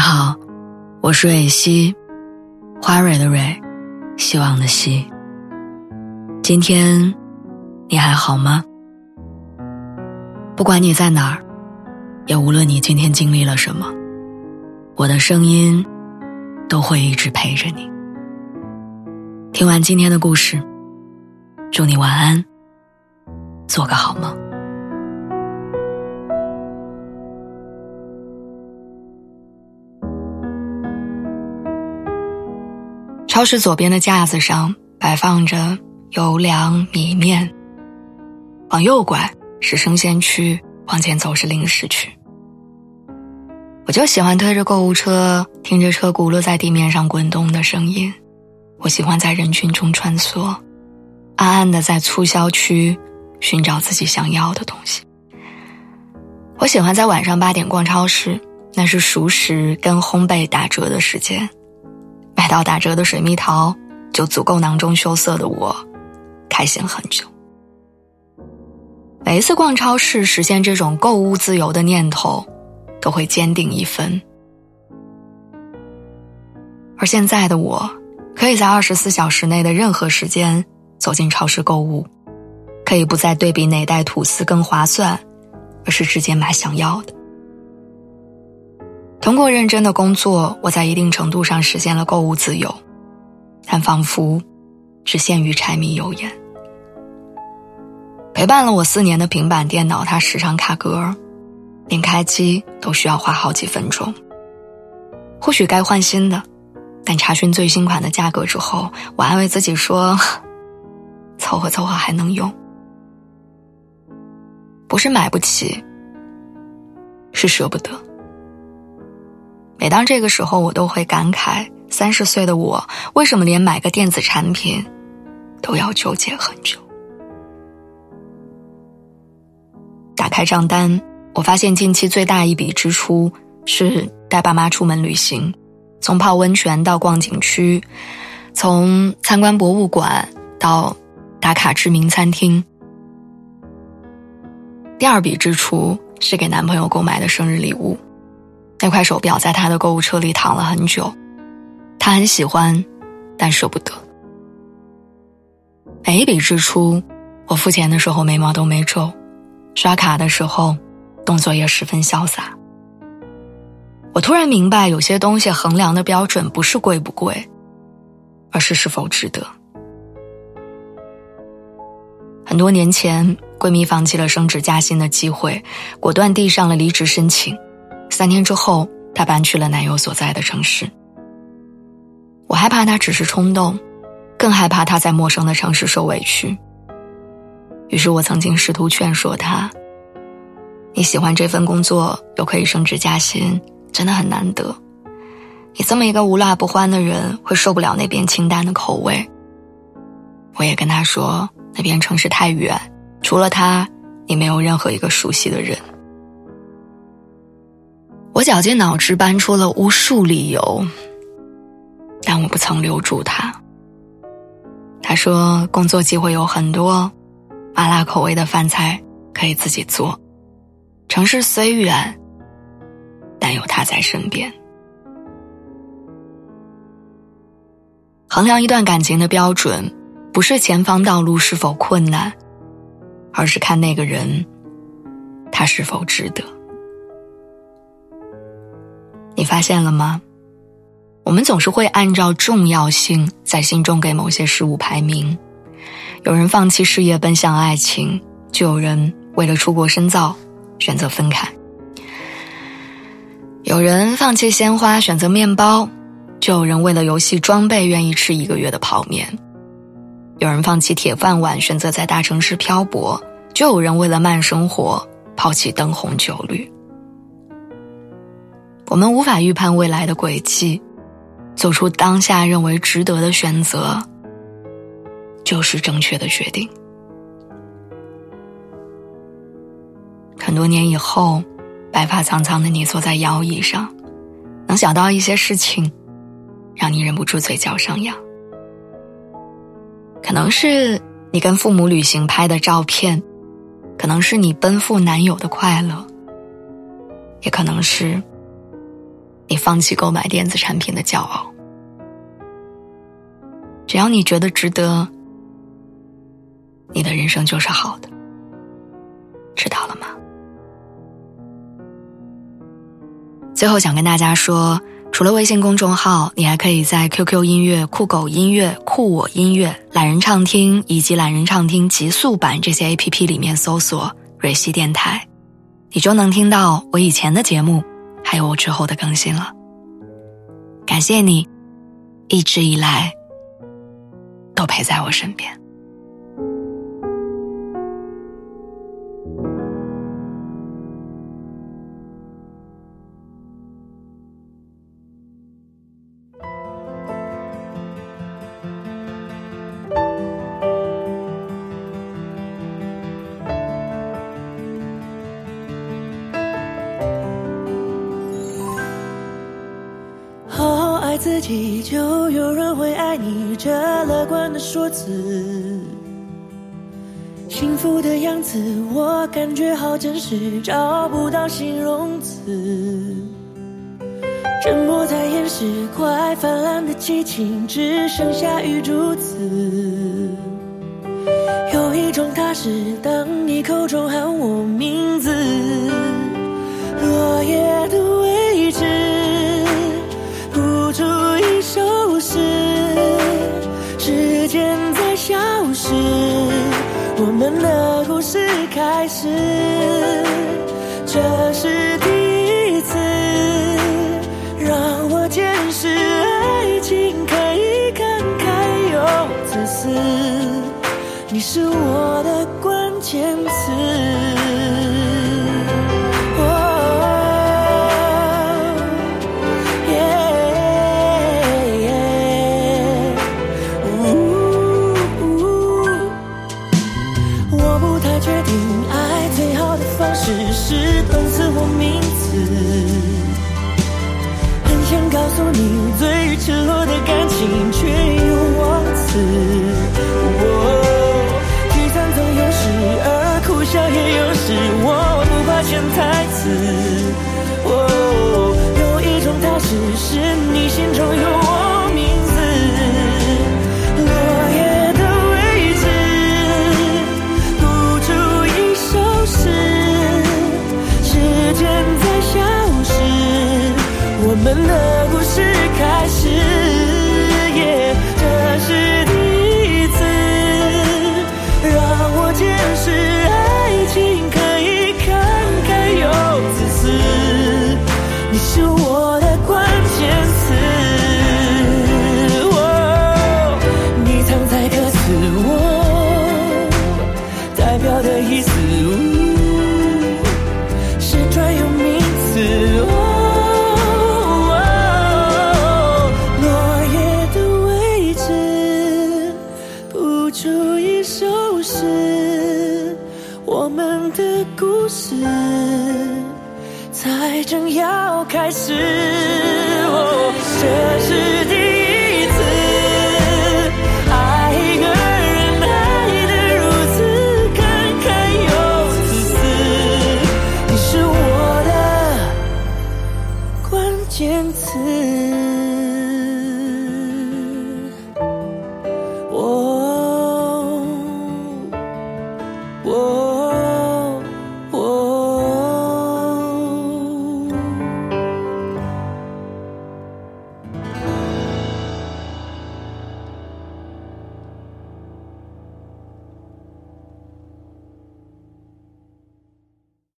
你好，我是蕊希，花蕊的蕊，希望的希。今天你还好吗？不管你在哪儿，也无论你今天经历了什么，我的声音都会一直陪着你。听完今天的故事，祝你晚安，做个好梦。超市左边的架子上摆放着油粮米面。往右拐是生鲜区，往前走是零食区。我就喜欢推着购物车，听着车轱辘在地面上滚动的声音。我喜欢在人群中穿梭，暗暗的在促销区寻找自己想要的东西。我喜欢在晚上八点逛超市，那是熟食跟烘焙打折的时间。买到打折的水蜜桃，就足够囊中羞涩的我开心很久。每一次逛超市实现这种购物自由的念头，都会坚定一分。而现在的我，可以在二十四小时内的任何时间走进超市购物，可以不再对比哪袋吐司更划算，而是直接买想要的。通过认真的工作，我在一定程度上实现了购物自由，但仿佛只限于柴米油盐。陪伴了我四年的平板电脑，它时常卡壳，连开机都需要花好几分钟。或许该换新的，但查询最新款的价格之后，我安慰自己说：“凑合凑合还能用。”不是买不起，是舍不得。每当这个时候，我都会感慨：三十岁的我，为什么连买个电子产品都要纠结很久？打开账单，我发现近期最大一笔支出是带爸妈出门旅行，从泡温泉到逛景区，从参观博物馆到打卡知名餐厅。第二笔支出是给男朋友购买的生日礼物。那块手表在他的购物车里躺了很久，他很喜欢，但舍不得。每一笔支出，我付钱的时候眉毛都没皱，刷卡的时候动作也十分潇洒。我突然明白，有些东西衡量的标准不是贵不贵，而是是否值得。很多年前，闺蜜放弃了升职加薪的机会，果断递上了离职申请。三天之后，她搬去了男友所在的城市。我害怕她只是冲动，更害怕她在陌生的城市受委屈。于是我曾经试图劝说她：“你喜欢这份工作，又可以升职加薪，真的很难得。你这么一个无辣不欢的人，会受不了那边清淡的口味。”我也跟她说：“那边城市太远，除了他，你没有任何一个熟悉的人。”我绞尽脑汁搬出了无数理由，但我不曾留住他。他说工作机会有很多，麻辣口味的饭菜可以自己做。城市虽远，但有他在身边。衡量一段感情的标准，不是前方道路是否困难，而是看那个人，他是否值得。你发现了吗？我们总是会按照重要性在心中给某些事物排名。有人放弃事业奔向爱情，就有人为了出国深造选择分开。有人放弃鲜花选择面包，就有人为了游戏装备愿意吃一个月的泡面。有人放弃铁饭碗选择在大城市漂泊，就有人为了慢生活抛弃灯红酒绿。我们无法预判未来的轨迹，做出当下认为值得的选择，就是正确的决定。很多年以后，白发苍苍的你坐在摇椅上，能想到一些事情，让你忍不住嘴角上扬。可能是你跟父母旅行拍的照片，可能是你奔赴男友的快乐，也可能是。你放弃购买电子产品的骄傲。只要你觉得值得，你的人生就是好的。知道了吗？最后想跟大家说，除了微信公众号，你还可以在 QQ 音乐、酷狗音乐、酷我音乐、懒人畅听以及懒人畅听极速版这些 APP 里面搜索“蕊希电台”，你就能听到我以前的节目，还有我之后的更新了。感谢你，一直以来都陪在我身边。自己就有人会爱你，这乐观的说辞，幸福的样子我感觉好真实，找不到形容词。沉默在掩饰快泛滥的激情，只剩下雨珠子。有一种踏实，当你口中喊我名字，落叶的渐在消失我们的故事开始，这是第一次让我见识爱情可以慷慨又自私。你是我的关键词。词很想告诉你最赤裸的感情却又忘词。我聚散总有时而哭笑也有时我不怕潜台词。哦有一种踏实是你心中有我我们的故事开始。谱出一首诗我们的故事才正要开始。哦这是第